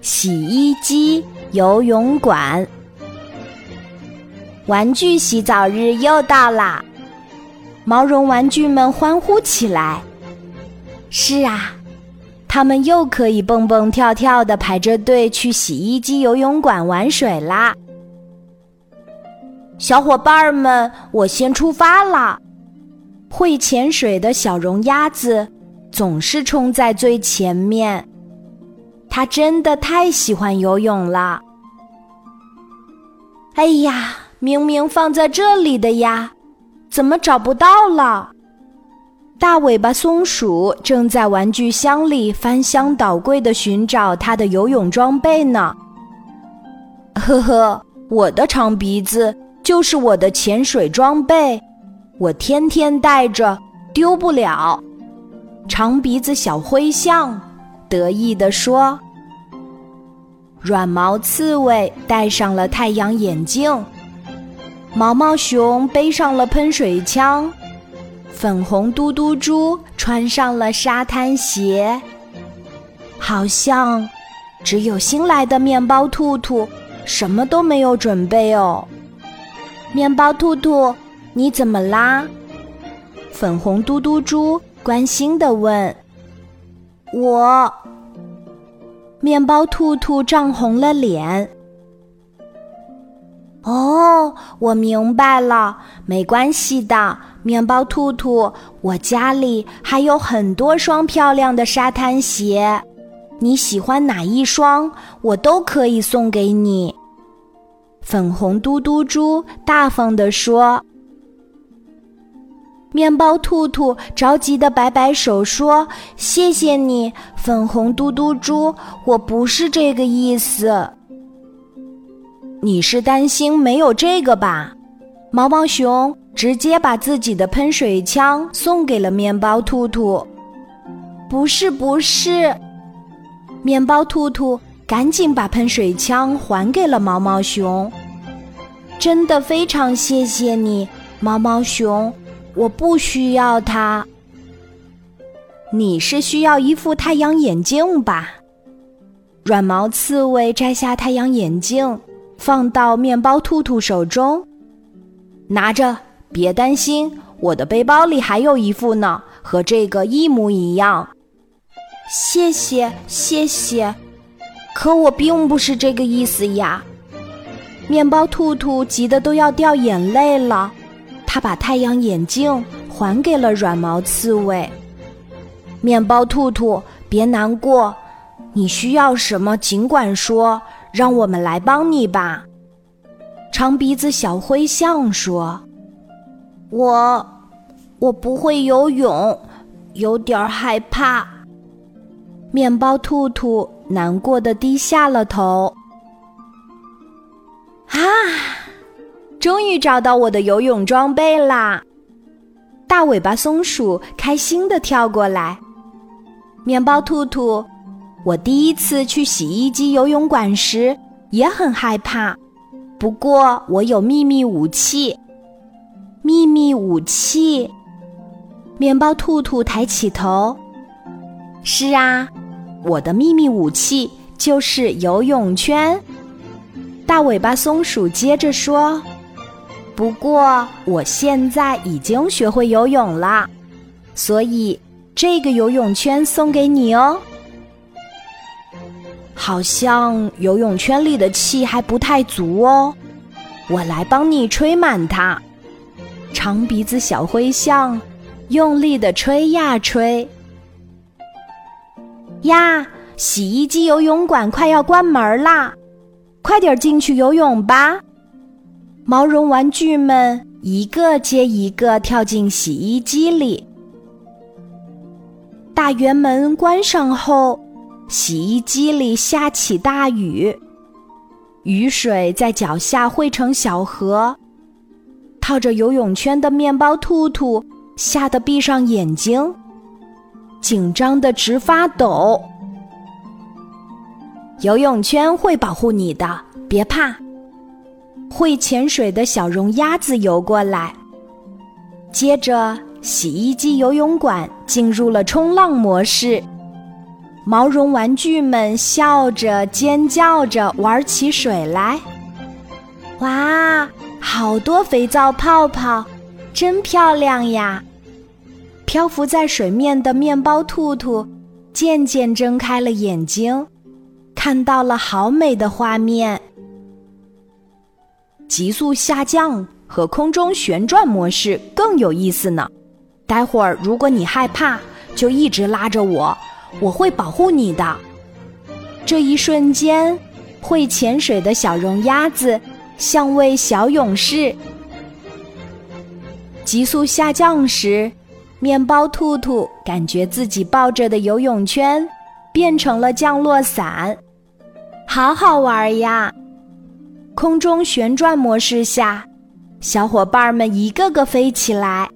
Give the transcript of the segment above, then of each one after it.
洗衣机游泳馆，玩具洗澡日又到啦！毛绒玩具们欢呼起来。是啊，他们又可以蹦蹦跳跳的排着队去洗衣机游泳馆玩水啦！小伙伴们，我先出发啦！会潜水的小绒鸭子总是冲在最前面，它真的太喜欢游泳了。哎呀，明明放在这里的呀，怎么找不到了？大尾巴松鼠正在玩具箱里翻箱倒柜的寻找它的游泳装备呢。呵呵，我的长鼻子就是我的潜水装备。我天天带着，丢不了。长鼻子小灰象得意地说：“软毛刺猬戴上了太阳眼镜，毛毛熊背上了喷水枪，粉红嘟嘟猪穿上了沙滩鞋。好像只有新来的面包兔兔什么都没有准备哦。面包兔兔。”你怎么啦？粉红嘟嘟猪关心的问。我，面包兔兔涨红了脸。哦，我明白了，没关系的，面包兔兔，我家里还有很多双漂亮的沙滩鞋，你喜欢哪一双，我都可以送给你。粉红嘟嘟猪大方地说。面包兔兔着急的摆摆手说：“谢谢你，粉红嘟嘟猪，我不是这个意思。你是担心没有这个吧？”毛毛熊直接把自己的喷水枪送给了面包兔兔。“不是，不是。”面包兔兔赶紧把喷水枪还给了毛毛熊。“真的非常谢谢你，毛毛熊。”我不需要它。你是需要一副太阳眼镜吧？软毛刺猬摘下太阳眼镜，放到面包兔兔手中，拿着，别担心，我的背包里还有一副呢，和这个一模一样。谢谢，谢谢。可我并不是这个意思呀！面包兔兔急得都要掉眼泪了。他把太阳眼镜还给了软毛刺猬。面包兔兔，别难过，你需要什么尽管说，让我们来帮你吧。长鼻子小灰象说：“我，我不会游泳，有点害怕。”面包兔兔难过的低下了头。啊！终于找到我的游泳装备啦！大尾巴松鼠开心的跳过来。面包兔兔，我第一次去洗衣机游泳馆时也很害怕，不过我有秘密武器。秘密武器？面包兔兔抬起头。是啊，我的秘密武器就是游泳圈。大尾巴松鼠接着说。不过我现在已经学会游泳了，所以这个游泳圈送给你哦。好像游泳圈里的气还不太足哦，我来帮你吹满它。长鼻子小灰象用力的吹呀吹。呀，洗衣机游泳馆快要关门啦，快点进去游泳吧。毛绒玩具们一个接一个跳进洗衣机里。大圆门关上后，洗衣机里下起大雨，雨水在脚下汇成小河。套着游泳圈的面包兔兔吓得闭上眼睛，紧张的直发抖。游泳圈会保护你的，别怕。会潜水的小绒鸭子游过来，接着洗衣机游泳馆进入了冲浪模式，毛绒玩具们笑着尖叫着玩起水来。哇，好多肥皂泡泡，真漂亮呀！漂浮在水面的面包兔兔渐渐睁开了眼睛，看到了好美的画面。急速下降和空中旋转模式更有意思呢。待会儿如果你害怕，就一直拉着我，我会保护你的。这一瞬间，会潜水的小绒鸭子像位小勇士。急速下降时，面包兔兔感觉自己抱着的游泳圈变成了降落伞，好好玩呀！空中旋转模式下，小伙伴们一个个飞起来，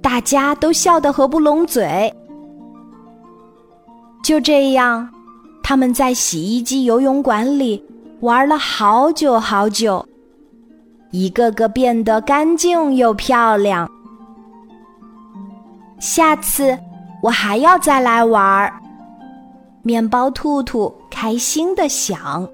大家都笑得合不拢嘴。就这样，他们在洗衣机游泳馆里玩了好久好久，一个个变得干净又漂亮。下次我还要再来玩儿。面包兔兔开心的想。